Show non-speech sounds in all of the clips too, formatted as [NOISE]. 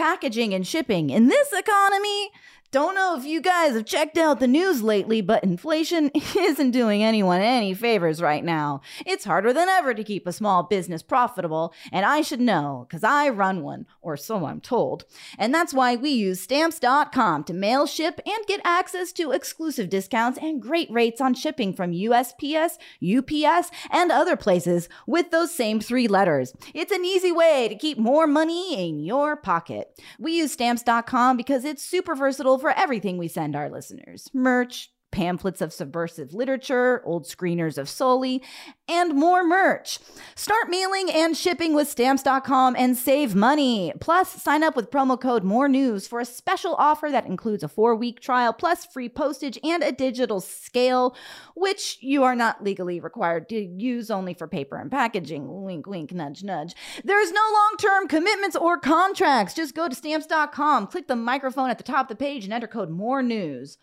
packaging and shipping. In this economy, don't know if you guys have checked out the news lately, but inflation [LAUGHS] isn't doing anyone any favors right now. It's harder than ever to keep a small business profitable, and I should know because I run one, or so I'm told. And that's why we use stamps.com to mail, ship, and get access to exclusive discounts and great rates on shipping from USPS, UPS, and other places with those same three letters. It's an easy way to keep more money in your pocket. We use stamps.com because it's super versatile for everything we send our listeners. Merch, pamphlets of subversive literature, old screeners of Sully, and more merch. Start mailing and shipping with stamps.com and save money. Plus, sign up with promo code More News for a special offer that includes a four week trial, plus free postage and a digital scale, which you are not legally required to use only for paper and packaging. Wink, wink, nudge, nudge. There's no long term commitments or contracts. Just go to stamps.com, click the microphone at the top of the page, and enter code More News.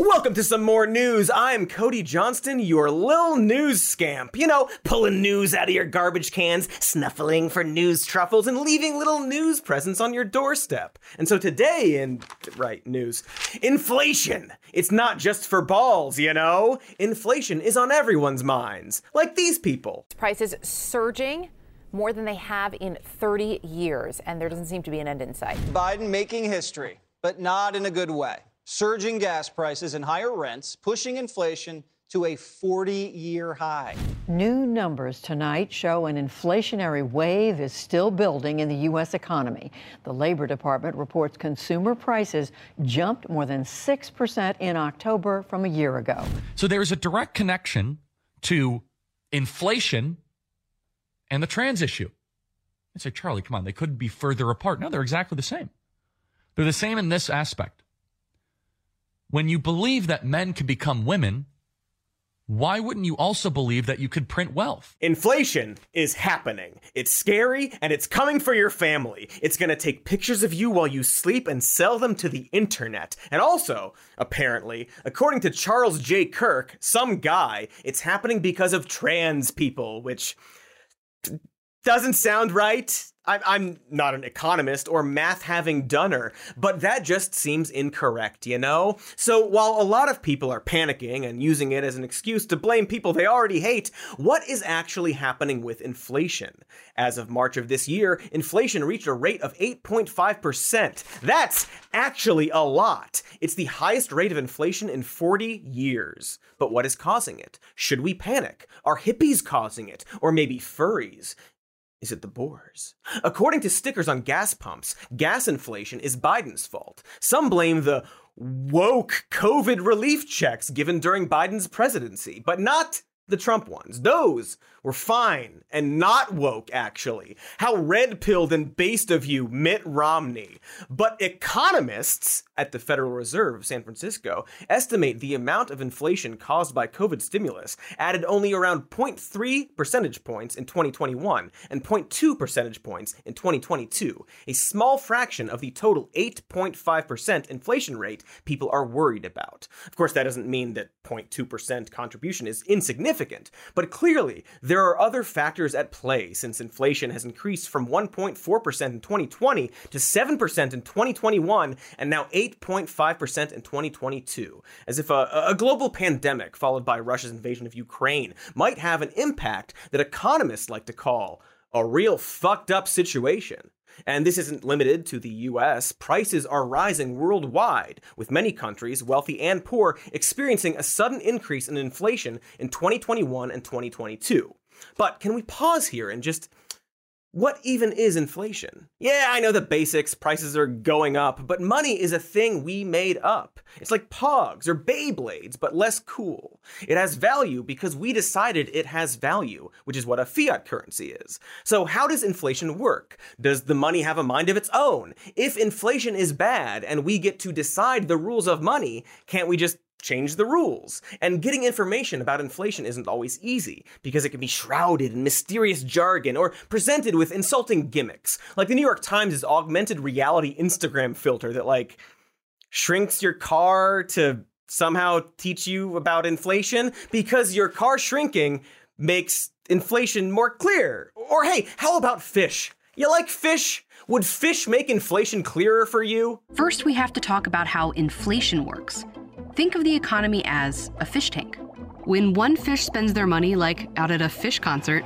Welcome to some more news. I'm Cody Johnston, your lil news scamp. You know, pulling news out of your garbage cans, snuffling for news truffles, and leaving little news presents on your doorstep. And so today in, right, news, inflation. It's not just for balls, you know? Inflation is on everyone's minds, like these people. Prices surging more than they have in 30 years, and there doesn't seem to be an end in sight. Biden making history, but not in a good way surging gas prices and higher rents, pushing inflation to a 40 year high. New numbers tonight show an inflationary wave is still building in the U.S. economy. The Labor Department reports consumer prices jumped more than 6% in October from a year ago. So there is a direct connection to inflation and the trans issue. I say, Charlie, come on, they couldn't be further apart. No, they're exactly the same. They're the same in this aspect. When you believe that men can become women, why wouldn't you also believe that you could print wealth? Inflation is happening. It's scary and it's coming for your family. It's going to take pictures of you while you sleep and sell them to the internet. And also, apparently, according to Charles J. Kirk, some guy, it's happening because of trans people, which doesn't sound right. I'm not an economist or math having dunner, but that just seems incorrect, you know? So while a lot of people are panicking and using it as an excuse to blame people they already hate, what is actually happening with inflation? As of March of this year, inflation reached a rate of 8.5%. That's actually a lot. It's the highest rate of inflation in 40 years. But what is causing it? Should we panic? Are hippies causing it? Or maybe furries? Is it the Boers? According to stickers on gas pumps, gas inflation is Biden's fault. Some blame the woke COVID relief checks given during Biden's presidency, but not the Trump ones. Those were fine and not woke, actually. How red pilled and based of you, Mitt Romney. But economists at the Federal Reserve of San Francisco estimate the amount of inflation caused by COVID stimulus added only around 0.3 percentage points in 2021 and 0.2 percentage points in 2022, a small fraction of the total 8.5% inflation rate people are worried about. Of course, that doesn't mean that 0.2% contribution is insignificant, but clearly there are other factors at play since inflation has increased from 1.4% in 2020 to 7% in 2021 and now 8.5% in 2022. As if a, a global pandemic followed by Russia's invasion of Ukraine might have an impact that economists like to call a real fucked up situation. And this isn't limited to the US. Prices are rising worldwide, with many countries, wealthy and poor, experiencing a sudden increase in inflation in 2021 and 2022. But can we pause here and just what even is inflation? Yeah, I know the basics, prices are going up, but money is a thing we made up. It's like Pogs or Beyblades, but less cool. It has value because we decided it has value, which is what a fiat currency is. So, how does inflation work? Does the money have a mind of its own? If inflation is bad and we get to decide the rules of money, can't we just change the rules. And getting information about inflation isn't always easy, because it can be shrouded in mysterious jargon or presented with insulting gimmicks. Like the New York Times' augmented reality Instagram filter that, like, shrinks your car to somehow teach you about inflation because your car shrinking makes inflation more clear. Or hey, how about fish? You like fish? Would fish make inflation clearer for you? First, we have to talk about how inflation works. Think of the economy as a fish tank. When one fish spends their money, like out at a fish concert,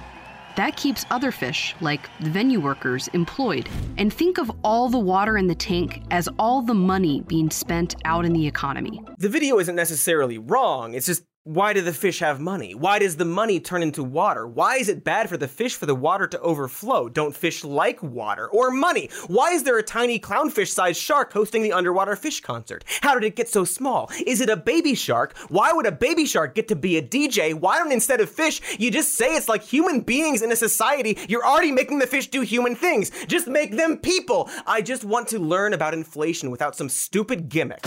that keeps other fish, like the venue workers, employed. And think of all the water in the tank as all the money being spent out in the economy. The video isn't necessarily wrong, it's just why do the fish have money? Why does the money turn into water? Why is it bad for the fish for the water to overflow? Don't fish like water or money? Why is there a tiny clownfish sized shark hosting the underwater fish concert? How did it get so small? Is it a baby shark? Why would a baby shark get to be a DJ? Why don't instead of fish, you just say it's like human beings in a society? You're already making the fish do human things. Just make them people. I just want to learn about inflation without some stupid gimmick.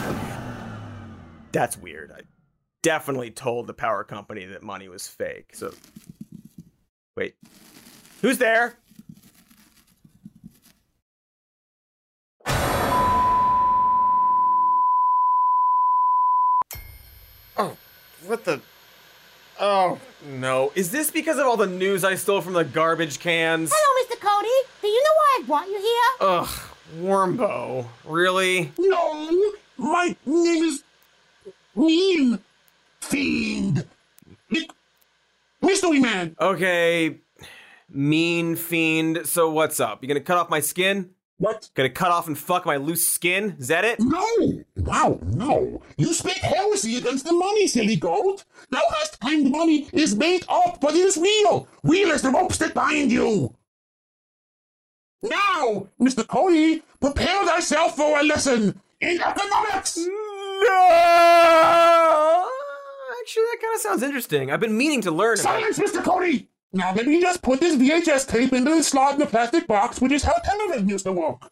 That's weird. I definitely told the power company that money was fake. So, wait, who's there? Oh, what the? Oh, no. Is this because of all the news I stole from the garbage cans? Hello, Mr. Cody. Do you know why I brought you here? Ugh, Wormbo. Really? No, my name is Mean Fiend. Mystery Man. Okay, mean fiend. So what's up? You gonna cut off my skin? What? Gonna cut off and fuck my loose skin? Is that it? No! Wow, no! You speak heresy against the money, silly goat! Thou hast claimed money is made up, but it is real! Real as the rope stick behind you! Now, Mr. Cody, prepare thyself for a lesson in economics! No! Actually, that kind of sounds interesting. I've been meaning to learn about Silence, Mr. Cody! Now let me just put this VHS tape into the slot in the plastic box, which is how television used to work.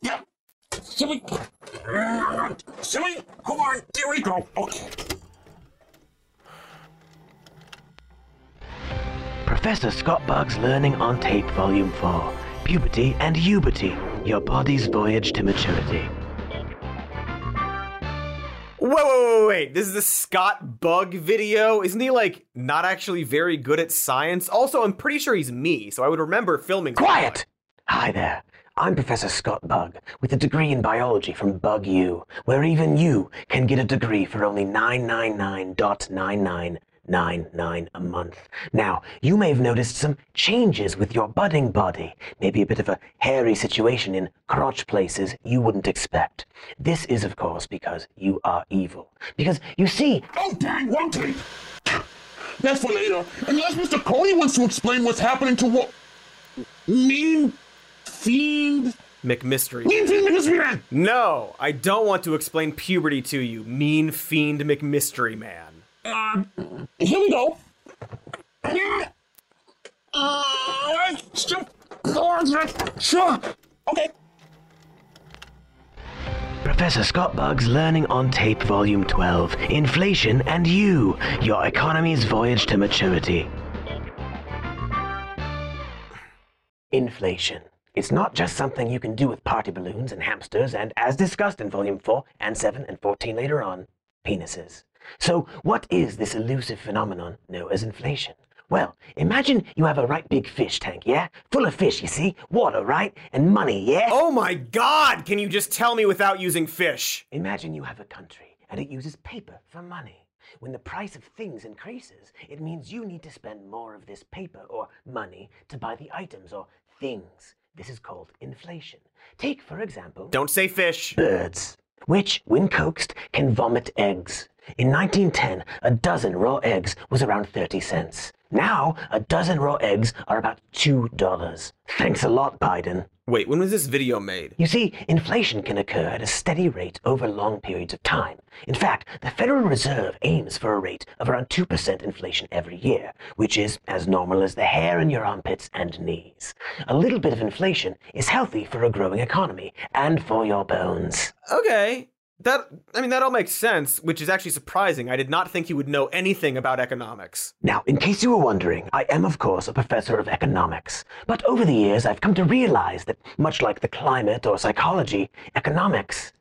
Yep. Silly. Silly. Hold on. There we go. Okay. Professor Scott Bug's Learning on Tape, Volume 4 Puberty and Uberty Your Body's Voyage to Maturity. Wait, wait, wait, wait. This is a Scott Bug video. Isn't he like not actually very good at science? Also, I'm pretty sure he's me, so I would remember filming. Quiet! Hi there. I'm Professor Scott Bug, with a degree in biology from Bug U, where even you can get a degree for only 999.9999 a month. Now, you may have noticed some changes with your budding body, maybe a bit of a hairy situation in crotch places you wouldn't expect. This is, of course, because you are evil. Because, you see, Oh, dang, wrong tape. That's for later. Unless Mr. Cody wants to explain what's happening to what. Mean Fiend. McMystery. Mean Fiend Mystery Man! No, I don't want to explain puberty to you, mean fiend McMystery Man. Here we go. Uh. Sure. Okay. Professor Scott Bug's Learning on Tape, Volume 12 Inflation and You Your Economy's Voyage to Maturity. Inflation. It's not just something you can do with party balloons and hamsters, and as discussed in Volume 4 and 7 and 14 later on, penises. So, what is this elusive phenomenon known as inflation? Well, imagine you have a right big fish tank, yeah? Full of fish, you see? Water, right? And money, yeah? Oh my god! Can you just tell me without using fish? Imagine you have a country and it uses paper for money. When the price of things increases, it means you need to spend more of this paper or money to buy the items or things. This is called inflation. Take, for example, Don't say fish. birds, which, when coaxed, can vomit eggs. In 1910, a dozen raw eggs was around 30 cents. Now, a dozen raw eggs are about $2. Thanks a lot, Biden. Wait, when was this video made? You see, inflation can occur at a steady rate over long periods of time. In fact, the Federal Reserve aims for a rate of around 2% inflation every year, which is as normal as the hair in your armpits and knees. A little bit of inflation is healthy for a growing economy and for your bones. Okay. That I mean that all makes sense, which is actually surprising. I did not think you would know anything about economics. Now, in case you were wondering, I am, of course, a professor of economics. But over the years, I've come to realize that, much like the climate or psychology, economics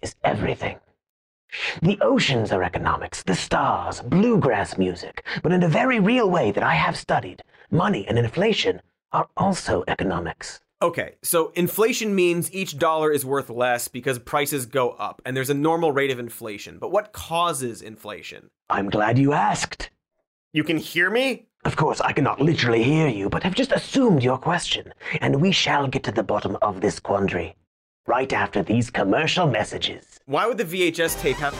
is everything. The oceans are economics, the stars, bluegrass music, but in a very real way that I have studied, money and inflation are also economics. Okay, so inflation means each dollar is worth less because prices go up, and there's a normal rate of inflation. But what causes inflation? I'm glad you asked. You can hear me? Of course, I cannot literally hear you, but I've just assumed your question, and we shall get to the bottom of this quandary right after these commercial messages. Why would the VHS tape have.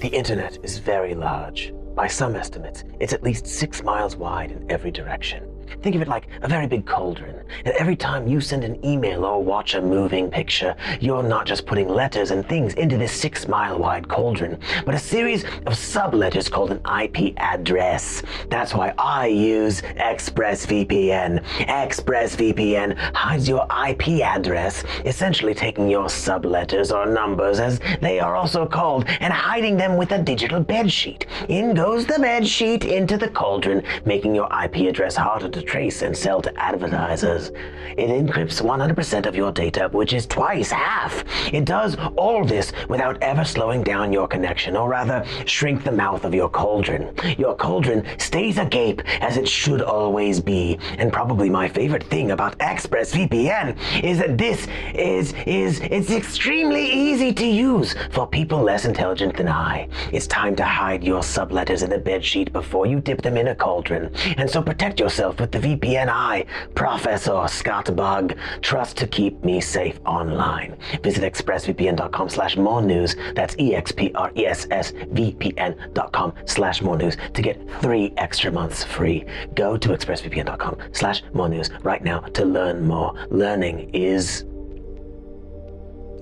The internet is very large. By some estimates, it's at least six miles wide in every direction. Think of it like a very big cauldron. And every time you send an email or watch a moving picture, you're not just putting letters and things into this six mile wide cauldron, but a series of sub-letters called an IP address. That's why I use ExpressVPN. ExpressVPN hides your IP address, essentially taking your sub-letters or numbers, as they are also called, and hiding them with a digital bedsheet. In goes the bedsheet into the cauldron, making your IP address harder to trace and sell to advertisers. It encrypts 100% of your data, which is twice half. It does all this without ever slowing down your connection, or rather, shrink the mouth of your cauldron. Your cauldron stays agape as it should always be. And probably my favorite thing about ExpressVPN is that this is is it's extremely easy to use for people less intelligent than I. It's time to hide your subletters in a bedsheet before you dip them in a cauldron. And so protect yourself with the VPN I, Professor Scott Bug, trust to keep me safe online. Visit expressvpn.com slash more news. That's E-X-P-R-E-S-S-V-P-N.com slash more news to get three extra months free. Go to expressvpn.com slash more news right now to learn more. Learning is...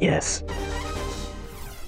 Yes.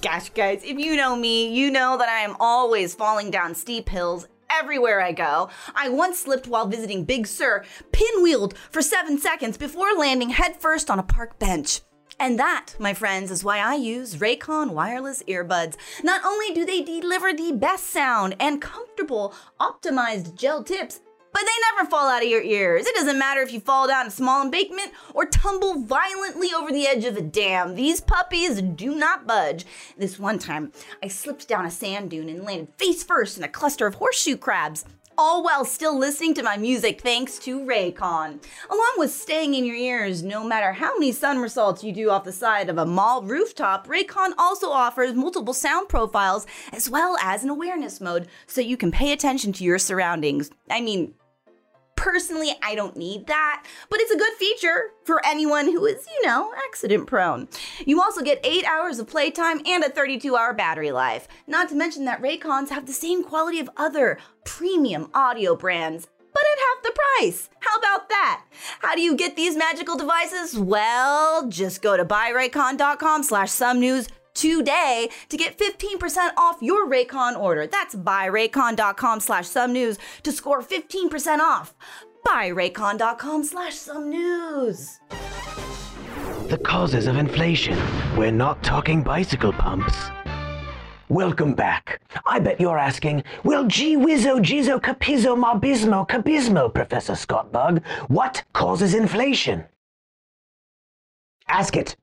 Gosh, guys, if you know me, you know that I am always falling down steep hills everywhere I go. I once slipped while visiting Big Sur, pinwheeled for seven seconds before landing headfirst on a park bench. And that, my friends, is why I use Raycon wireless earbuds. Not only do they deliver the best sound and comfortable, optimized gel tips, but they never fall out of your ears. It doesn't matter if you fall down a small embankment or tumble violently over the edge of a dam. These puppies do not budge. This one time, I slipped down a sand dune and landed face first in a cluster of horseshoe crabs. All while still listening to my music thanks to Raycon. Along with staying in your ears, no matter how many somersaults you do off the side of a mall rooftop, Raycon also offers multiple sound profiles as well as an awareness mode so you can pay attention to your surroundings. I mean, Personally, I don't need that, but it's a good feature for anyone who is, you know, accident prone. You also get 8 hours of playtime and a 32 hour battery life. Not to mention that Raycons have the same quality of other premium audio brands, but at half the price. How about that? How do you get these magical devices? Well, just go to buyraycon.com slash some news today to get 15% off your Raycon order. That's buyraycon.com slash some news to score 15% off. Buyraycon.com slash some news. The causes of inflation. We're not talking bicycle pumps. Welcome back. I bet you're asking, well, gee whizzo, jizzo, capizzo, marbismo, cabismo, Professor Scott Bug, what causes inflation? Ask it.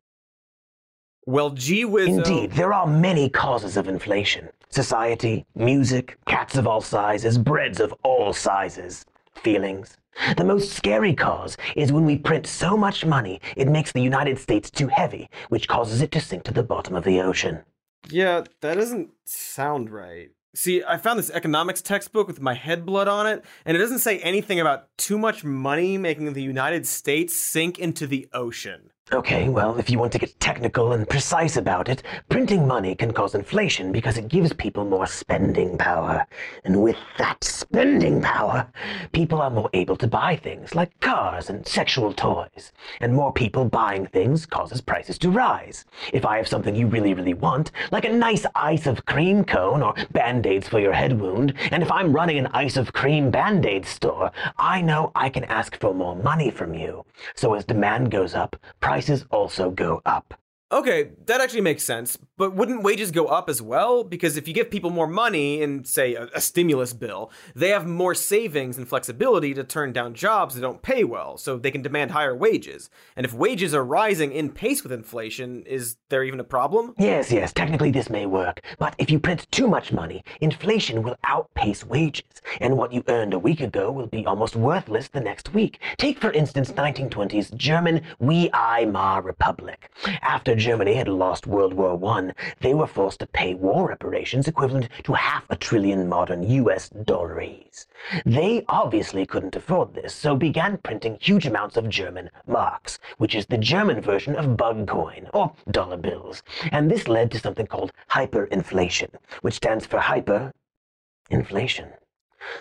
Well, gee whiz. Um, Indeed, there are many causes of inflation. Society, music, cats of all sizes, breads of all sizes, feelings. The most scary cause is when we print so much money it makes the United States too heavy, which causes it to sink to the bottom of the ocean. Yeah, that doesn't sound right. See, I found this economics textbook with my head blood on it, and it doesn't say anything about too much money making the United States sink into the ocean. Okay, well, if you want to get technical and precise about it, printing money can cause inflation because it gives people more spending power. And with that spending power, people are more able to buy things like cars and sexual toys. And more people buying things causes prices to rise. If I have something you really, really want, like a nice ice of cream cone or band-aids for your head wound, and if I'm running an ice of cream band-aid store, I know I can ask for more money from you. So as demand goes up, also go up. Okay, that actually makes sense. But wouldn't wages go up as well? Because if you give people more money in, say, a, a, stimulus bill, they have more savings and flexibility to turn down jobs that don't pay well, so they can demand higher wages. And if wages are rising in pace with inflation, is there even a problem? Yes, yes, technically this may work. But if you print too much money, inflation will outpace wages. And what you earned a week ago will be almost worthless the next week. Take, for instance, 1920s German Weimar Republic. After Germany had lost World War I, they were forced to pay war reparations equivalent to half a trillion modern US dollars. They obviously couldn't afford this, so began printing huge amounts of German marks, which is the German version of bug coin, or dollar bills. And this led to something called hyperinflation, which stands for hyper inflation.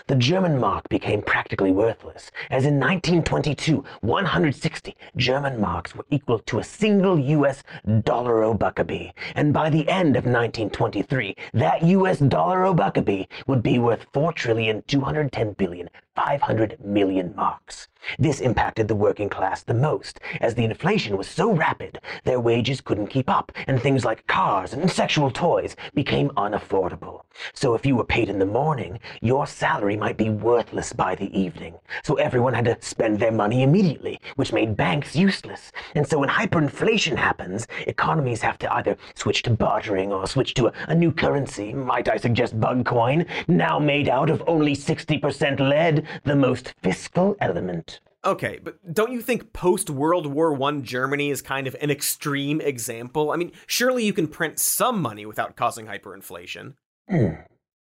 The German mark became practically worthless, as in 1922, 160 German marks were equal to a single US dollar o'buckabee, and by the end of 1923, that US dollar o'buckabee would be worth 4 trillion 210 billion 500 million marks. This impacted the working class the most, as the inflation was so rapid their wages couldn't keep up, and things like cars and sexual toys became unaffordable. So if you were paid in the morning, your salary might be worthless by the evening. So everyone had to spend their money immediately, which made banks useless. And so when hyperinflation happens, economies have to either switch to bartering or switch to a, a new currency, might I suggest bug coin, now made out of only 60% lead, the most fiscal element. Okay, but don't you think post World War I Germany is kind of an extreme example? I mean, surely you can print some money without causing hyperinflation. Hmm.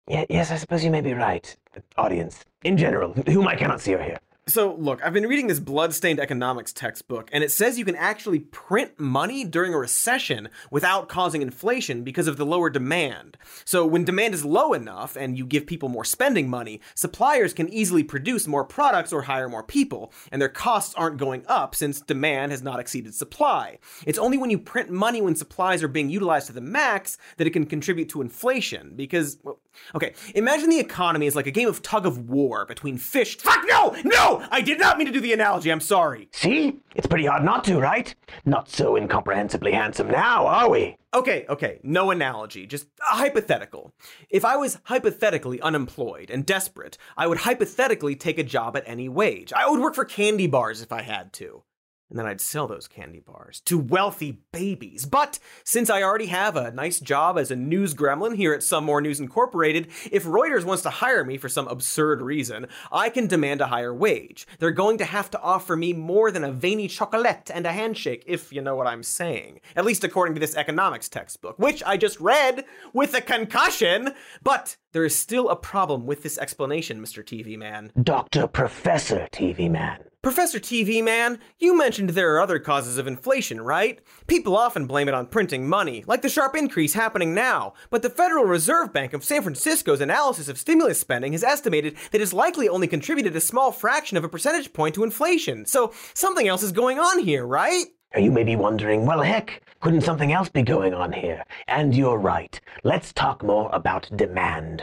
Yeah, yes, I suppose you may be right. Audience, in general, whom I cannot see or hear. So, look, I've been reading this bloodstained economics textbook, and it says you can actually print money during a recession without causing inflation because of the lower demand. So, when demand is low enough and you give people more spending money, suppliers can easily produce more products or hire more people, and their costs aren't going up since demand has not exceeded supply. It's only when you print money when supplies are being utilized to the max that it can contribute to inflation, because, well, okay, imagine the economy is like a game of tug of war between fish. Fuck no! No! I did not mean to do the analogy. I'm sorry. See? It's pretty hard not to, right? Not so incomprehensibly handsome now, are we? Okay, okay, no analogy, just hypothetical. If I was hypothetically unemployed and desperate, I would hypothetically take a job at any wage. I would work for candy bars if I had to and then I'd sell those candy bars to wealthy babies. But since I already have a nice job as a news gremlin here at Some More News Incorporated, if Reuters wants to hire me for some absurd reason, I can demand a higher wage. They're going to have to offer me more than a veiny chocolate and a handshake, if you know what I'm saying. At least according to this economics textbook, which I just read with a concussion. But there is still a problem with this explanation, Mr. TV Man. Dr. Professor TV Man. Professor TV Man, you mentioned there are other causes of inflation, right? People often blame it on printing money, like the sharp increase happening now. But the Federal Reserve Bank of San Francisco's analysis of stimulus spending has estimated that it's likely only contributed a small fraction of a percentage point to inflation. So something else is going on here, right? You may be wondering, well, heck, couldn't something else be going on here? And you're right. Let's talk more about demand.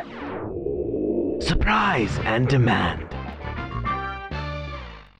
Surprise and demand.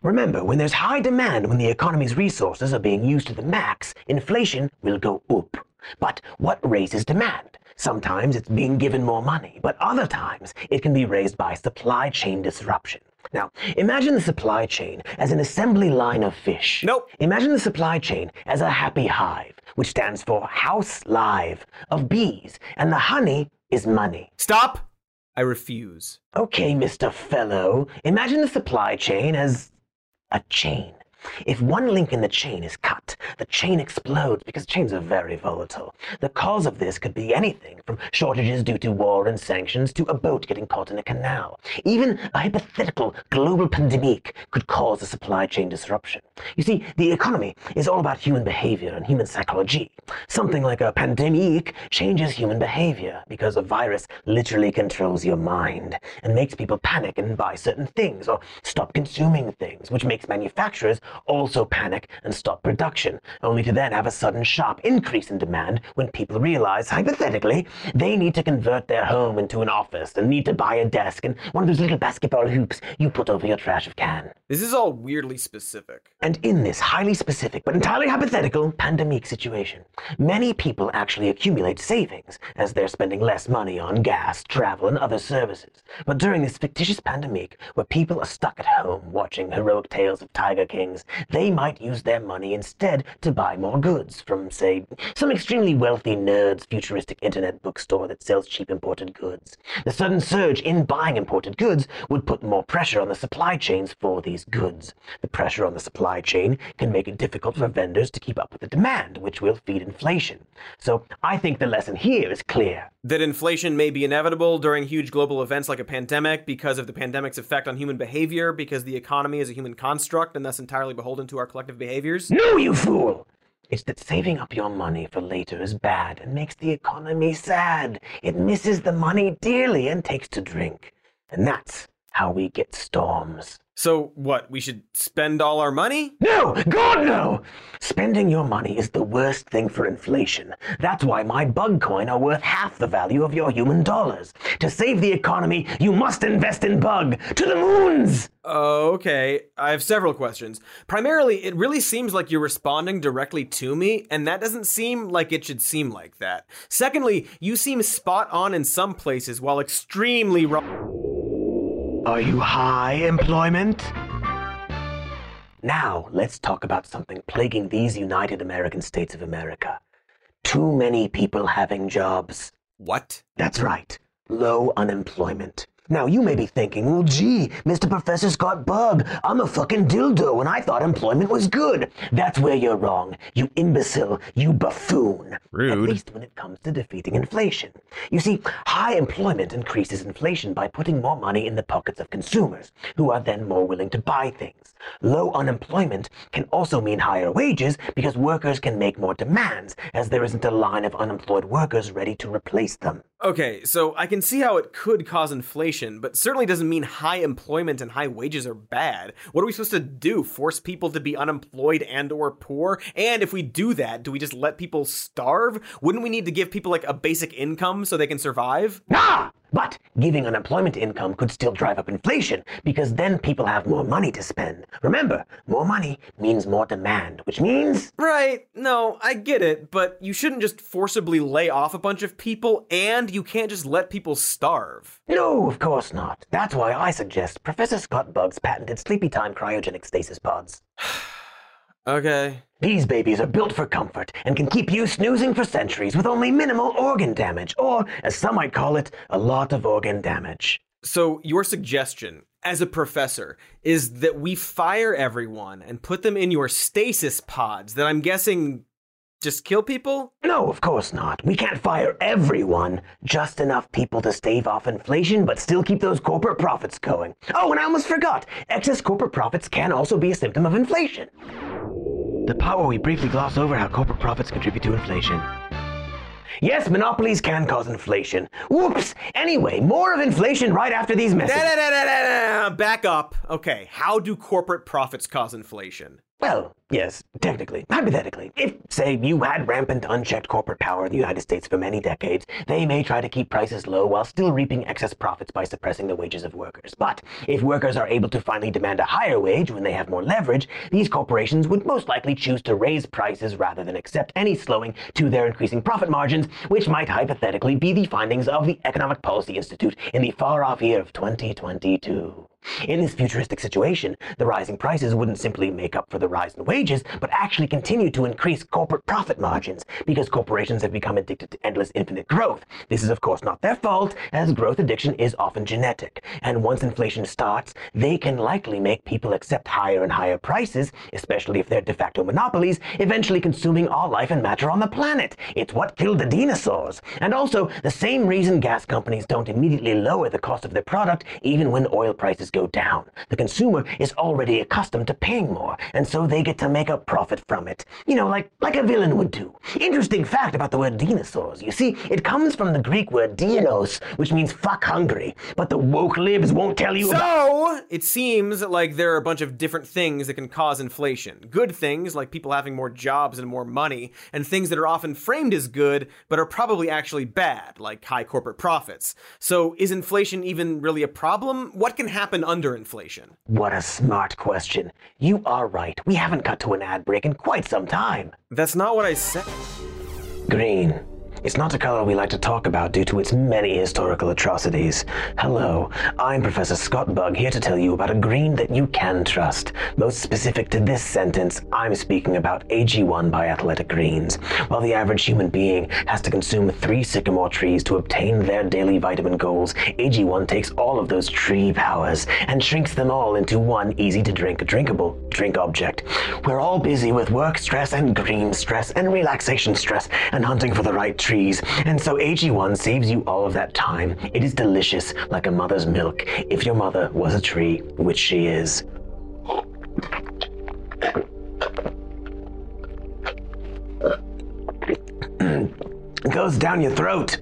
Remember, when there's high demand, when the economy's resources are being used to the max, inflation will go up. But what raises demand? Sometimes it's being given more money, but other times it can be raised by supply chain disruption. Now, imagine the supply chain as an assembly line of fish. Nope. Imagine the supply chain as a happy hive, which stands for house live of bees, and the honey is money. Stop! I refuse. Okay, Mr. Fellow, imagine the supply chain as a chain. If one link in the chain is cut, the chain explodes because chains are very volatile. The cause of this could be anything from shortages due to war and sanctions to a boat getting caught in a canal. Even a hypothetical global pandemic could cause a supply chain disruption. You see, the economy is all about human behavior and human psychology. Something like a pandemic changes human behavior because a virus literally controls your mind and makes people panic and buy certain things or stop consuming things, which makes manufacturers also panic and stop production, only to then have a sudden sharp increase in demand when people realize, hypothetically, they need to convert their home into an office and need to buy a desk and one of those little basketball hoops you put over your trash of can. This is all weirdly specific. And in this highly specific but entirely hypothetical pandemic situation, many people actually accumulate savings as they're spending less money on gas, travel, and other services. But during this fictitious pandemic, where people are stuck at home watching heroic tales of tiger kings, they might use their money instead to buy more goods from, say, some extremely wealthy nerd's futuristic internet bookstore that sells cheap imported goods. The sudden surge in buying imported goods would put more pressure on the supply chains for these goods. The pressure on the supply chain can make it difficult for vendors to keep up with the demand, which will feed inflation. So I think the lesson here is clear. That inflation may be inevitable during huge global events like a pandemic because of the pandemic's effect on human behavior, because the economy is a human construct and thus entirely beholden to our collective behaviors. No, you fool! It's that saving up your money for later is bad and makes the economy sad. It misses the money dearly and takes to drink. And that's how we get storms. So, what, we should spend all our money? No! God, no! Spending your money is the worst thing for inflation. That's why my bug coin are worth half the value of your human dollars. To save the economy, you must invest in bug! To the moons! Okay. I have several questions. Primarily, it really seems like you're responding directly to me, and that doesn't seem like it should seem like that. Secondly, you seem spot on in some places while extremely wrong. Are you high employment? Now, let's talk about something plaguing these United American States of America. Too many people having jobs. What? That's right. Low unemployment. Now, you may be thinking, well, gee, Mr. Professor Scott Bug, I'm a fucking dildo and I thought employment was good. That's where you're wrong, you imbecile, you buffoon. Rude. At least when it comes to defeating inflation. You see, high employment increases inflation by putting more money in the pockets of consumers, who are then more willing to buy things. Low unemployment can also mean higher wages because workers can make more demands, as there isn't a line of unemployed workers ready to replace them. Okay, so I can see how it could cause inflation, but certainly doesn't mean high employment and high wages are bad. What are we supposed to do? Force people to be unemployed and or poor? And if we do that, do we just let people starve? Wouldn't we need to give people like a basic income so they can survive? Ah! But giving unemployment income could still drive up inflation because then people have more money to spend. Remember, more money means more demand, which means. Right, no, I get it, but you shouldn't just forcibly lay off a bunch of people and you can't just let people starve. No, of course not. That's why I suggest Professor Scott Bug's patented sleepy time cryogenic stasis pods. [SIGHS] Okay. These babies are built for comfort and can keep you snoozing for centuries with only minimal organ damage, or, as some might call it, a lot of organ damage. So, your suggestion, as a professor, is that we fire everyone and put them in your stasis pods that I'm guessing just kill people? No, of course not. We can't fire everyone. Just enough people to stave off inflation, but still keep those corporate profits going. Oh, and I almost forgot. Excess corporate profits can also be a symptom of inflation. The part where we briefly gloss over how corporate profits contribute to inflation. Yes, monopolies can cause inflation. Whoops! Anyway, more of inflation right after these messages. Back up. Okay, how do corporate profits cause inflation? Well, yes, technically, hypothetically. If, say, you had rampant unchecked corporate power in the United States for many decades, they may try to keep prices low while still reaping excess profits by suppressing the wages of workers. But if workers are able to finally demand a higher wage when they have more leverage, these corporations would most likely choose to raise prices rather than accept any slowing to their increasing profit margins, which might hypothetically be the findings of the Economic Policy Institute in the far off year of 2022. In this futuristic situation, the rising prices wouldn't simply make up for the rise in wages, but actually continue to increase corporate profit margins because corporations have become addicted to endless infinite growth. This is of course not their fault, as growth addiction is often genetic. And once inflation starts, they can likely make people accept higher and higher prices, especially if they're de facto monopolies, eventually consuming all life and matter on the planet. It's what killed the dinosaurs. And also, the same reason gas companies don't immediately lower the cost of their product even when oil prices go down. The consumer is already accustomed to paying more, and so they get to make a profit from it. You know, like, like a villain would do. Interesting fact about the word dinosaurs. You see, it comes from the Greek word dinos, which means fuck hungry, but the woke libs won't tell you about... So, it seems like there are a bunch of different things that can cause inflation. Good things, like people having more jobs and more money, and things that are often framed as good, but are probably actually bad, like high corporate profits. So, is inflation even really a problem? What can happen under inflation? What a smart question. You are right. We haven't cut to an ad break in quite some time. That's not what I said. Green. It's not a color we like to talk about due to its many historical atrocities. Hello, I'm Professor Scott Bug here to tell you about a green that you can trust. Most specific to this sentence, I'm speaking about AG1 by Athletic Greens. While the average human being has to consume three sycamore trees to obtain their daily vitamin goals, AG1 takes all of those tree powers and shrinks them all into one easy to drink, drinkable drink object. We're all busy with work stress and green stress and relaxation stress and hunting for the right tree trees, and so AG1 saves you all of that time. It is delicious, like a mother's milk, if your mother was a tree, which she is. [CLEARS THROAT] Goes down your throat.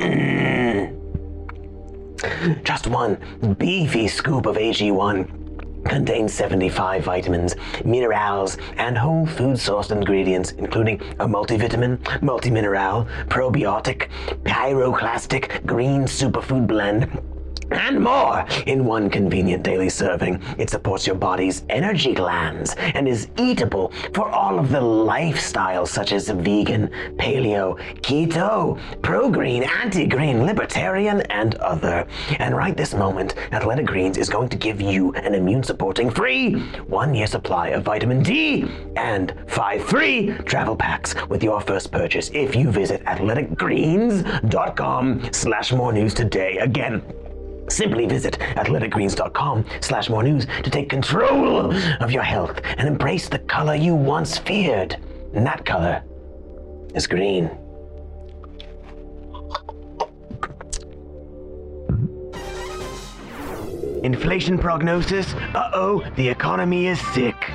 [CLEARS THROAT] Just one beefy scoop of AG1 contains 75 vitamins, minerals, and whole food sourced ingredients, including a multivitamin, multimineral, probiotic, pyroclastic, green superfood blend, and more in one convenient daily serving. It supports your body's energy glands and is eatable for all of the lifestyles such as vegan, paleo, keto, pro-green, anti-green, libertarian, and other. And right this moment, Athletic Greens is going to give you an immune-supporting free one-year supply of vitamin D and five free travel packs with your first purchase if you visit athleticgreens.com slash more news today. Again, Simply visit athleticgreens.com slash more news to take control of your health and embrace the color you once feared. And that color is green. Inflation prognosis? Uh-oh, the economy is sick.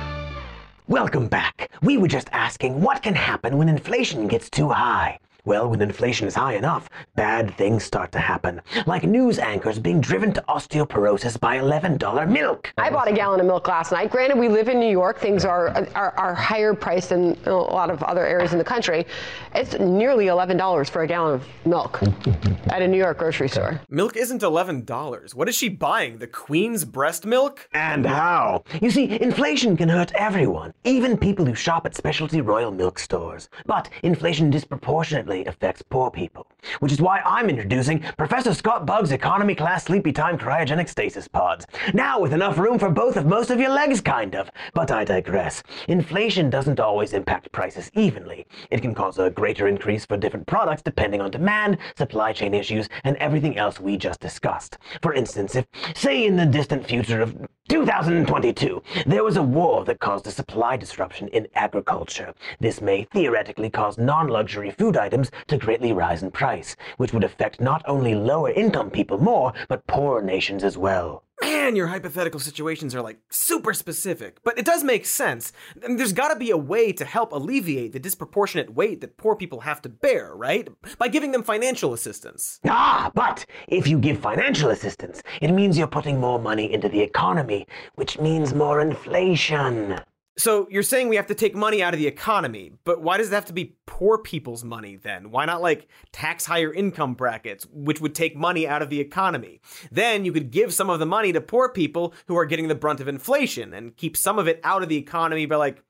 Welcome back. We were just asking what can happen when inflation gets too high. Well, when inflation is high enough, bad things start to happen, like news anchors being driven to osteoporosis by $11 milk. I bought a gallon of milk last night. Granted, we live in New York. Things are, are, are higher priced than a lot of other areas in the country. It's nearly $11 for a gallon of milk [LAUGHS] at a New York grocery store. Milk isn't $11. What is she buying? The Queen's breast milk? And how? You see, inflation can hurt everyone, even people who shop at specialty Royal Milk stores. But inflation disproportionately affects poor people, which is why I'm introducing Professor Scott Bug's economy class sleepy time cryogenic stasis pods. Now with enough room for both of most of your legs, kind of. But I digress. Inflation doesn't always impact prices evenly. It can cause a greater increase for different products depending on demand, supply chain issues, and everything else we just discussed. For instance, if, say in the distant future of 2022, there was a war that caused a supply disruption in agriculture. This may theoretically cause non-luxury food items to greatly rise in price, which would affect not only lower income people more, but poorer nations as well. Man, your hypothetical situations are like super specific, but it does make sense. I mean, there's gotta be a way to help alleviate the disproportionate weight that poor people have to bear, right? By giving them financial assistance. Ah, but if you give financial assistance, it means you're putting more money into the economy, which means more inflation. So you're saying we have to take money out of the economy, but why does it have to be poor people's money then? Why not like tax higher income brackets, which would take money out of the economy? Then you could give some of the money to poor people who are getting the brunt of inflation and keep some of it out of the economy by like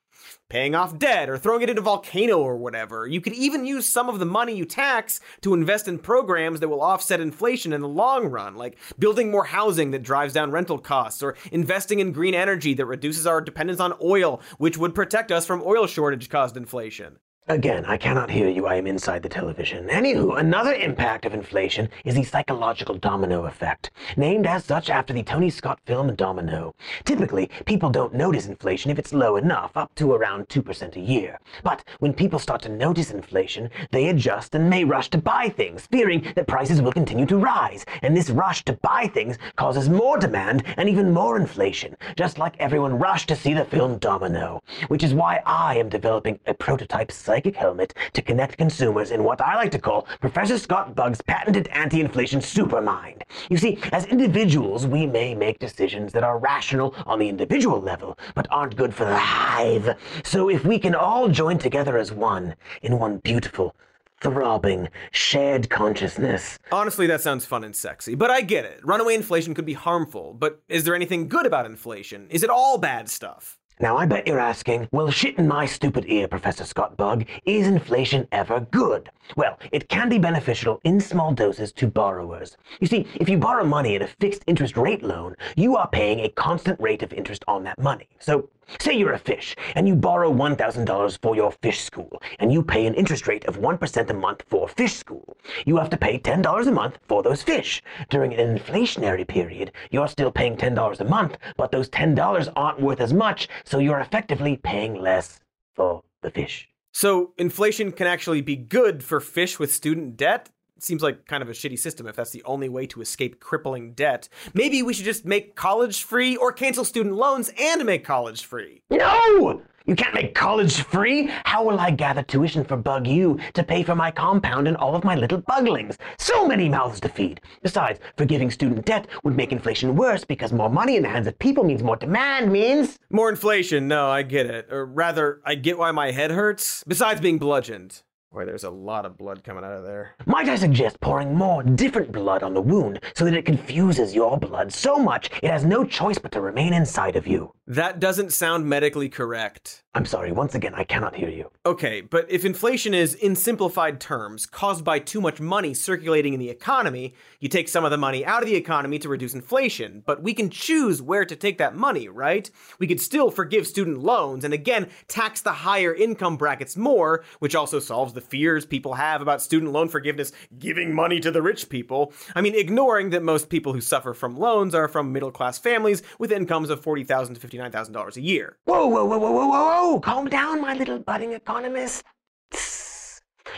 paying off debt or throwing it into a volcano or whatever. You could even use some of the money you tax to invest in programs that will offset inflation in the long run, like building more housing that drives down rental costs or investing in green energy that reduces our dependence on oil, which would protect us from oil shortage caused inflation. Again, I cannot hear you. I am inside the television. Anywho, another impact of inflation is the psychological domino effect, named as such after the Tony Scott film Domino. Typically, people don't notice inflation if it's low enough, up to around 2% a year. But when people start to notice inflation, they adjust and may rush to buy things, fearing that prices will continue to rise. And this rush to buy things causes more demand and even more inflation, just like everyone rushed to see the film Domino. Which is why I am developing a prototype psych psychic helmet to connect consumers in what I like to call Professor Scott Bug's patented anti-inflation supermind. You see, as individuals, we may make decisions that are rational on the individual level, but aren't good for the hive. So if we can all join together as one, in one beautiful, throbbing, shared consciousness. Honestly, that sounds fun and sexy, but I get it. Runaway inflation could be harmful, but is there anything good about inflation? Is it all bad stuff? Now, I bet you're asking, well, shit in my stupid ear, Professor Scott Bug, is inflation ever good? Well, it can be beneficial in small doses to borrowers. You see, if you borrow money at a fixed interest rate loan, you are paying a constant rate of interest on that money. So, say you're a fish, and you borrow $1,000 for your fish school, and you pay an interest rate of 1% a month for fish school. You have to pay $10 a month for those fish. During an inflationary period, you're still paying $10 a month, but those $10 aren't worth as much, so you're effectively paying less for the fish. So, inflation can actually be good for fish with student debt? Seems like kind of a shitty system if that's the only way to escape crippling debt. Maybe we should just make college free or cancel student loans and make college free. No! You can't make college free. How will I gather tuition for Bug U to pay for my compound and all of my little buglings? So many mouths to feed. Besides, forgiving student debt would make inflation worse because more money in the hands of people means more demand means. More inflation, no, I get it. Or rather, I get why my head hurts. Besides being bludgeoned. Boy, there's a lot of blood coming out of there. Might I suggest pouring more different blood on the wound so that it confuses your blood so much it has no choice but to remain inside of you? That doesn't sound medically correct. I'm sorry, once again, I cannot hear you. Okay, but if inflation is, in simplified terms, caused by too much money circulating in the economy, you take some of the money out of the economy to reduce inflation. But we can choose where to take that money, right? We could still forgive student loans and again tax the higher income brackets more, which also solves the fears people have about student loan forgiveness giving money to the rich people. I mean, ignoring that most people who suffer from loans are from middle class families with incomes of 40,000 to $59,000 a year. Whoa, whoa, whoa, whoa, whoa, whoa! Oh, calm down, my little budding economist.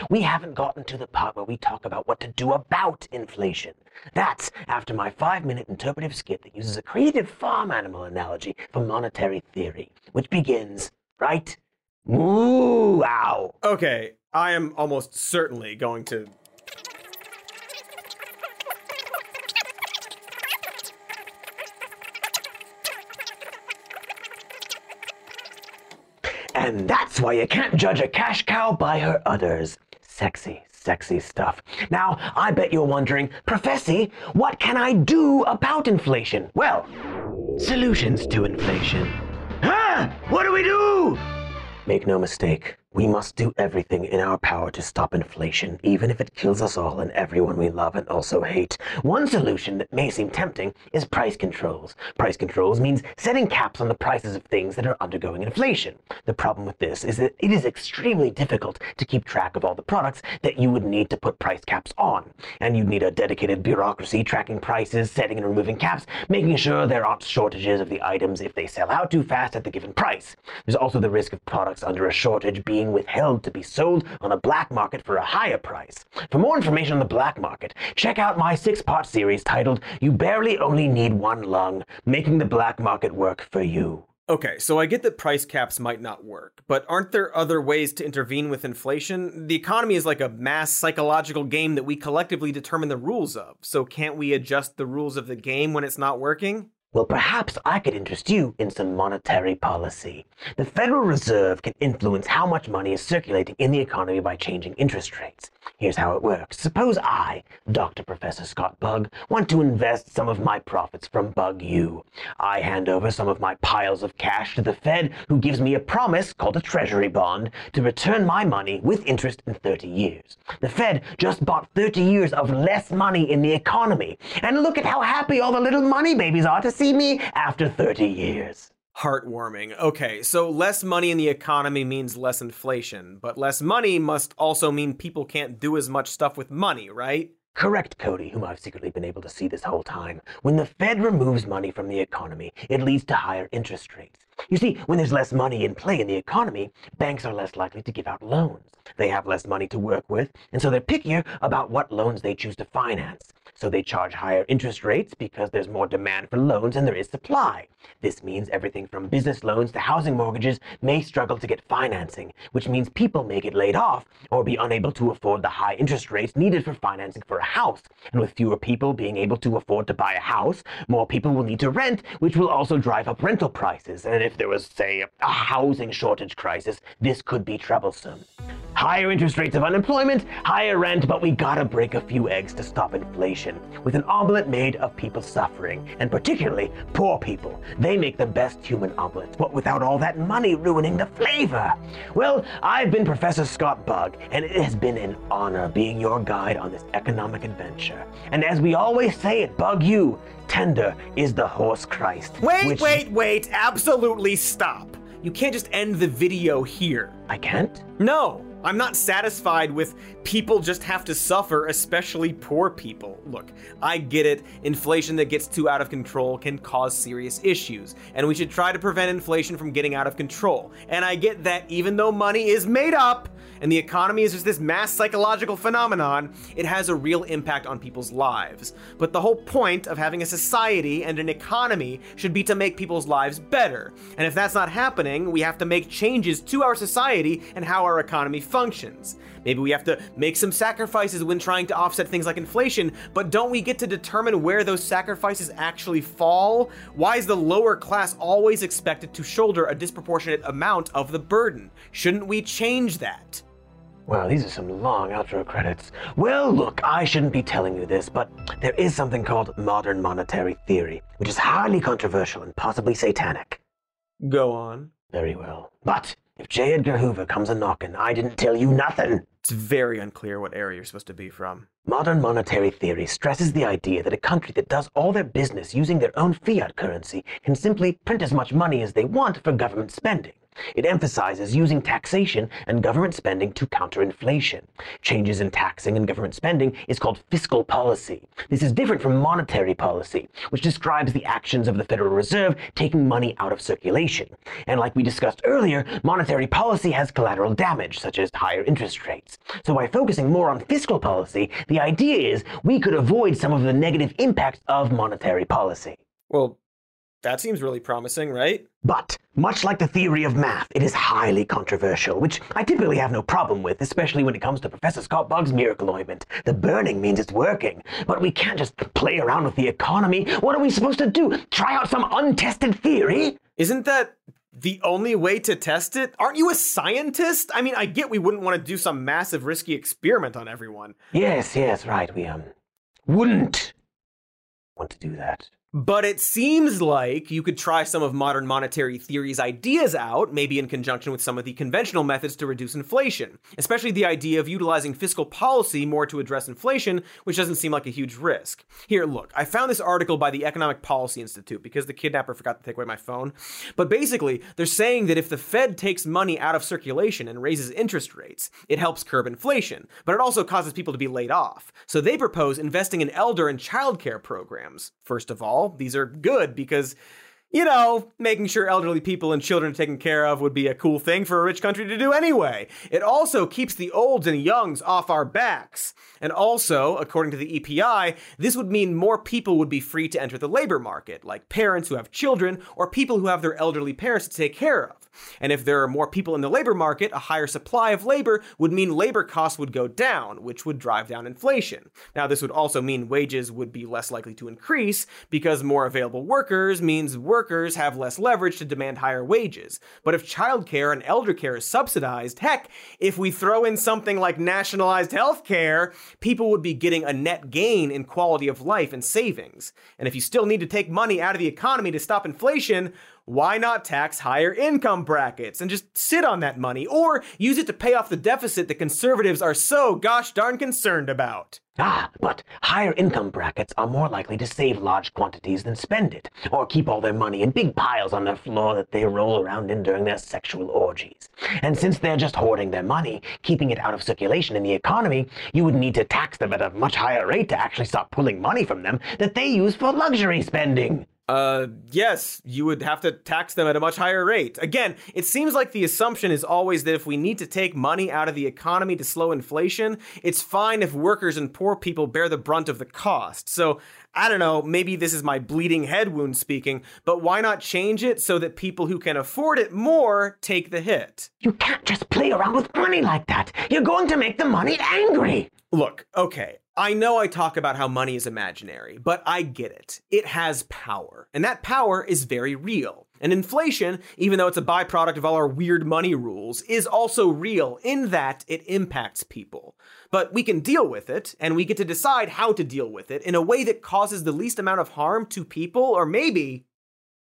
We haven't gotten to the part where we talk about what to do about inflation. That's after my five minute interpretive skit that uses a creative farm animal analogy for monetary theory, which begins, right? Moo, ow. Okay, I am almost certainly going to And that's why you can't judge a cash cow by her udders. Sexy, sexy stuff. Now, I bet you're wondering, Professor, what can I do about inflation? Well, solutions to inflation. Huh? What do we do? Make no mistake, we must do everything in our power to stop inflation, even if it kills us all and everyone we love and also hate. One solution that may seem tempting is price controls. Price controls means setting caps on the prices of things that are undergoing inflation. The problem with this is that it is extremely difficult to keep track of all the products that you would need to put price caps on. And you'd need a dedicated bureaucracy tracking prices, setting and removing caps, making sure there aren't shortages of the items if they sell out too fast at the given price. There's also the risk of products under a shortage being being withheld to be sold on a black market for a higher price. For more information on the black market, check out my six part series titled You Barely Only Need One Lung Making the Black Market Work for You. Okay, so I get that price caps might not work, but aren't there other ways to intervene with inflation? The economy is like a mass psychological game that we collectively determine the rules of, so can't we adjust the rules of the game when it's not working? Well, perhaps I could interest you in some monetary policy. The Federal Reserve can influence how much money is circulating in the economy by changing interest rates. Here's how it works. Suppose I, Dr. Professor Scott Bug, want to invest some of my profits from Bug U. I hand over some of my piles of cash to the Fed, who gives me a promise, called a treasury bond, to return my money with interest in 30 years. The Fed just bought 30 years of less money in the economy. And look at how happy all the little money babies are to me after 30 years. Heartwarming. Okay, so less money in the economy means less inflation, but less money must also mean people can't do as much stuff with money, right? Correct, Cody, whom I've secretly been able to see this whole time. When the Fed removes money from the economy, it leads to higher interest rates. You see, when there's less money in play in the economy, banks are less likely to give out loans. They have less money to work with, and so they're pickier about what loans they choose to finance. So they charge higher interest rates because there's more demand for loans than there is supply. This means everything from business loans to housing mortgages may struggle to get financing, which means people may get laid off or be unable to afford the high interest rates needed for financing for a house. And with fewer people being able to afford to buy a house, more people will need to rent, which will also drive up rental prices. And if there was, say, a housing shortage crisis, this could be troublesome. Higher interest rates of unemployment, higher rent, but we gotta break a few eggs to stop inflation. With an omelet made of people suffering, and particularly poor people. They make the best human omelets, but without all that money ruining the flavor. Well, I've been Professor Scott Bug, and it has been an honor being your guide on this economic adventure. And as we always say at Bug U, tender is the horse Christ. Wait, which- wait, wait, absolutely stop. You can't just end the video here. I can't? No, I'm not satisfied with people just have to suffer, especially poor people. Look, I get it. Inflation that gets too out of control can cause serious issues, and we should try to prevent inflation from getting out of control. And I get that even though money is made up and the economy is just this mass psychological phenomenon, it has a real impact on people's lives. But the whole point of having a society and an economy should be to make people's lives better. And if that's not happening, we have to make changes to our society and how our economy functions. Maybe we have to make some sacrifices when trying to offset things like inflation, but don't we get to determine where those sacrifices actually fall? Why is the lower class always expected to shoulder a disproportionate amount of the burden? Shouldn't we change that? Wow, these are some long outro credits. Well, look, I shouldn't be telling you this, but there is something called modern monetary theory, which is highly controversial and possibly satanic. Go on. Very well. But if J. Edgar Hoover comes a knockin', I didn't tell you nothing. It's very unclear what area you're supposed to be from. Modern monetary theory stresses the idea that a country that does all their business using their own fiat currency can simply print as much money as they want for government spending. It emphasizes using taxation and government spending to counter inflation. Changes in taxing and government spending is called fiscal policy. This is different from monetary policy, which describes the actions of the Federal Reserve taking money out of circulation. And like we discussed earlier, monetary policy has collateral damage, such as higher interest rates. So by focusing more on fiscal policy, the idea is we could avoid some of the negative impacts of monetary policy. Well, that seems really promising, right? But, much like the theory of math, it is highly controversial, which I typically have no problem with, especially when it comes to Professor Scott Bug's miracle ointment. The burning means it's working, but we can't just play around with the economy. What are we supposed to do? Try out some untested theory? Isn't that the only way to test it? Aren't you a scientist? I mean, I get we wouldn't want to do some massive risky experiment on everyone. Yes, yes, right. We, um, wouldn't want to do that. But it seems like you could try some of modern monetary theory's ideas out, maybe in conjunction with some of the conventional methods to reduce inflation, especially the idea of utilizing fiscal policy more to address inflation, which doesn't seem like a huge risk. Here, look, I found this article by the Economic Policy Institute because the kidnapper forgot to take away my phone. But basically, they're saying that if the Fed takes money out of circulation and raises interest rates, it helps curb inflation, but it also causes people to be laid off. So they propose investing in elder and childcare programs. First of all, these are good because, you know, making sure elderly people and children are taken care of would be a cool thing for a rich country to do anyway. It also keeps the olds and youngs off our backs. And also, according to the EPI, this would mean more people would be free to enter the labor market, like parents who have children or people who have their elderly parents to take care of. And if there are more people in the labor market, a higher supply of labor would mean labor costs would go down, which would drive down inflation. Now, this would also mean wages would be less likely to increase because more available workers means workers have less leverage to demand higher wages. But if childcare and elder care is subsidized, heck, if we throw in something like nationalized health care, people would be getting a net gain in quality of life and savings. And if you still need to take money out of the economy to stop inflation, why not tax higher income brackets and just sit on that money or use it to pay off the deficit that conservatives are so gosh darn concerned about? Ah, but higher income brackets are more likely to save large quantities than spend it, or keep all their money in big piles on their floor that they roll around in during their sexual orgies. And since they're just hoarding their money, keeping it out of circulation in the economy, you would need to tax them at a much higher rate to actually stop pulling money from them that they use for luxury spending. Uh, yes, you would have to tax them at a much higher rate. Again, it seems like the assumption is always that if we need to take money out of the economy to slow inflation, it's fine if workers and poor people bear the brunt of the cost. So, I don't know, maybe this is my bleeding head wound speaking, but why not change it so that people who can afford it more take the hit? You can't just play around with money like that. You're going to make the money angry. Look, okay, I know I talk about how money is imaginary, but I get it. It has power, and that power is very real. And inflation, even though it's a byproduct of all our weird money rules, is also real in that it impacts people. But we can deal with it, and we get to decide how to deal with it in a way that causes the least amount of harm to people, or maybe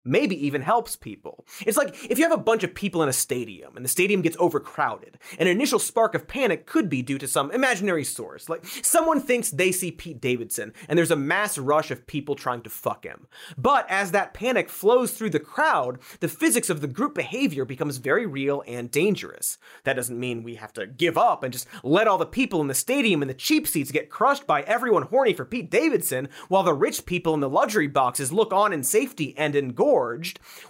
maybe even helps people. It's like if you have a bunch of people in a stadium and the stadium gets overcrowded, an initial spark of panic could be due to some imaginary source. Like someone thinks they see Pete Davidson and there's a mass rush of people trying to fuck him. But as that panic flows through the crowd, the physics of the group behavior becomes very real and dangerous. That doesn't mean we have to give up and just let all the people in the stadium and the cheap seats get crushed by everyone horny for Pete Davidson while the rich people in the luxury boxes look on in safety and in gore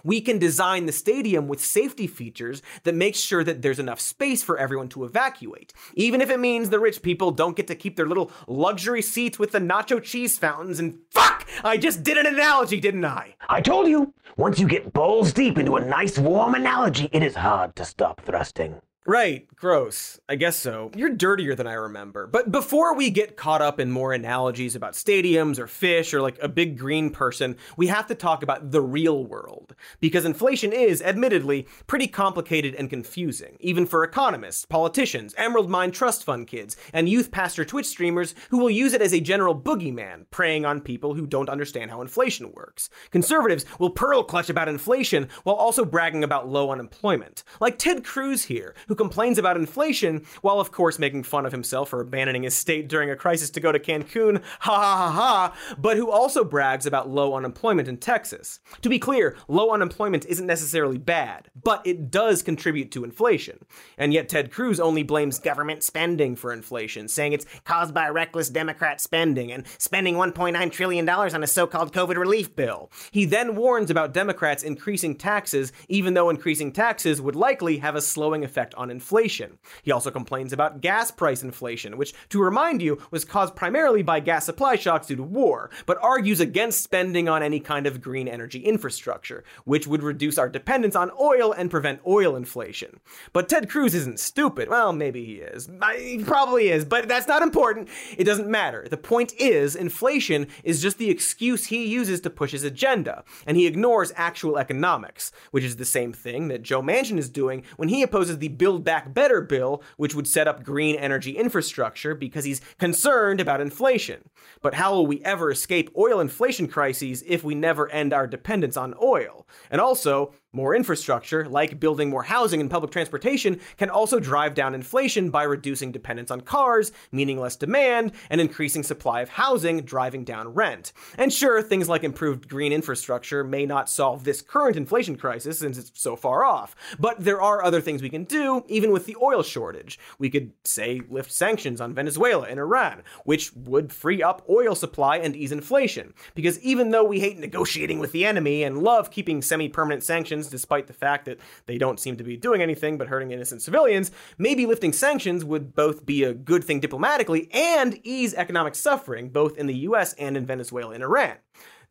we can design the stadium with safety features that make sure that there's enough space for everyone to evacuate. Even if it means the rich people don't get to keep their little luxury seats with the nacho cheese fountains and fuck! I just did an analogy, didn't I? I told you, once you get balls deep into a nice warm analogy, it is hard to stop thrusting. Right, gross. I guess so. You're dirtier than I remember. But before we get caught up in more analogies about stadiums or fish or like a big green person, we have to talk about the real world. Because inflation is, admittedly, pretty complicated and confusing, even for economists, politicians, Emerald Mine Trust Fund kids, and youth pastor Twitch streamers who will use it as a general boogeyman, preying on people who don't understand how inflation works. Conservatives will pearl clutch about inflation while also bragging about low unemployment. Like Ted Cruz here, who complains about inflation while, of course, making fun of himself for abandoning his state during a crisis to go to Cancun, ha ha ha ha, but who also brags about low unemployment in Texas. To be clear, low unemployment isn't necessarily bad, but it does contribute to inflation. And yet, Ted Cruz only blames government spending for inflation, saying it's caused by reckless Democrat spending and spending $1.9 trillion on a so called COVID relief bill. He then warns about Democrats increasing taxes, even though increasing taxes would likely have a slowing effect on on inflation. He also complains about gas price inflation, which, to remind you, was caused primarily by gas supply shocks due to war, but argues against spending on any kind of green energy infrastructure, which would reduce our dependence on oil and prevent oil inflation. But Ted Cruz isn't stupid. Well, maybe he is. He probably is, but that's not important. It doesn't matter. The point is, inflation is just the excuse he uses to push his agenda, and he ignores actual economics, which is the same thing that Joe Manchin is doing when he opposes the Build Back Better bill, which would set up green energy infrastructure because he's concerned about inflation. But how will we ever escape oil inflation crises if we never end our dependence on oil? And also, more infrastructure, like building more housing and public transportation, can also drive down inflation by reducing dependence on cars, meaning less demand, and increasing supply of housing, driving down rent. And sure, things like improved green infrastructure may not solve this current inflation crisis since it's so far off, but there are other things we can do, even with the oil shortage. We could, say, lift sanctions on Venezuela and Iran, which would free up oil supply and ease inflation. Because even though we hate negotiating with the enemy and love keeping semi permanent sanctions sanctions, despite the fact that they don't seem to be doing anything but hurting innocent civilians, maybe lifting sanctions would both be a good thing diplomatically and ease economic suffering, both in the US and in Venezuela and Iran.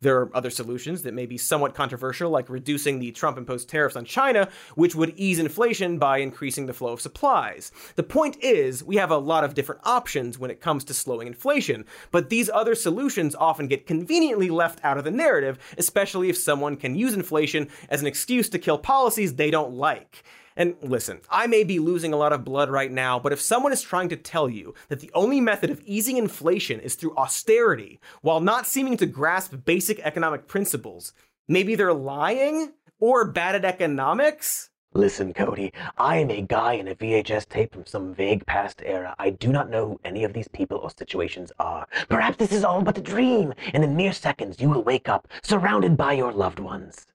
There are other solutions that may be somewhat controversial, like reducing the Trump imposed tariffs on China, which would ease inflation by increasing the flow of supplies. The point is, we have a lot of different options when it comes to slowing inflation, but these other solutions often get conveniently left out of the narrative, especially if someone can use inflation as an excuse to kill policies they don't like. And listen, I may be losing a lot of blood right now, but if someone is trying to tell you that the only method of easing inflation is through austerity while not seeming to grasp basic economic principles, maybe they're lying? or bad at economics? Listen, Cody, I am a guy in a VHS tape from some vague past era. I do not know who any of these people or situations are. Perhaps this is all but a dream, and in mere seconds you will wake up, surrounded by your loved ones.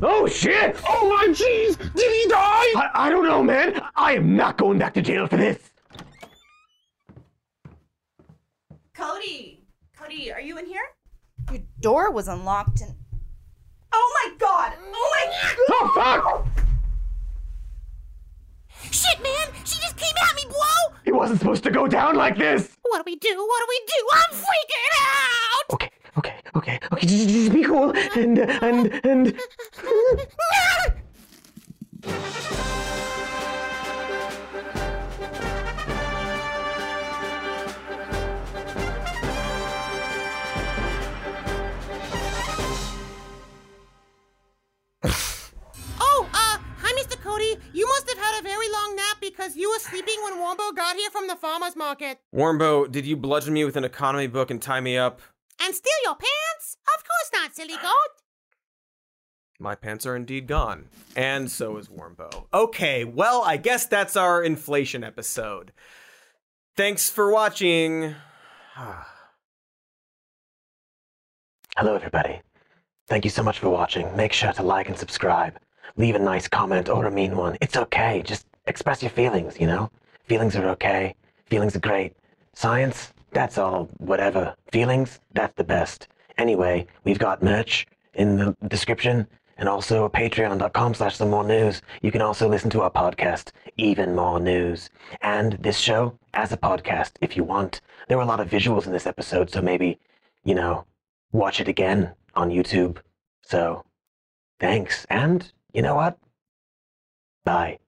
Oh shit! Oh my jeez! Did he die? I, I don't know, man. I am not going back to jail for this. Cody! Cody, are you in here? Your door was unlocked and. Oh my god! Oh my god. Oh fuck! Shit, man! She just came at me, bro! It wasn't supposed to go down like this. What do we do? What do we do? I'm freaking out! Okay, okay, okay, okay. Just, just be cool and and and. Oh, uh, hi, Mr. Cody. You must have had a very long nap because you were sleeping when Wombo got here from the farmer's market. Warmbo, did you bludgeon me with an economy book and tie me up? And steal your pants? Of course not, silly goat. My pants are indeed gone. And so is Warmbo. Okay, well, I guess that's our inflation episode. Thanks for watching. [SIGHS] Hello, everybody. Thank you so much for watching. Make sure to like and subscribe. Leave a nice comment or a mean one. It's okay. Just express your feelings, you know? Feelings are okay. Feelings are great. Science, that's all whatever. Feelings, that's the best. Anyway, we've got merch in the description and also patreon.com slash some more news. You can also listen to our podcast, Even More News. And this show as a podcast if you want. There were a lot of visuals in this episode, so maybe, you know, watch it again on YouTube. So, thanks. And you know what? Bye.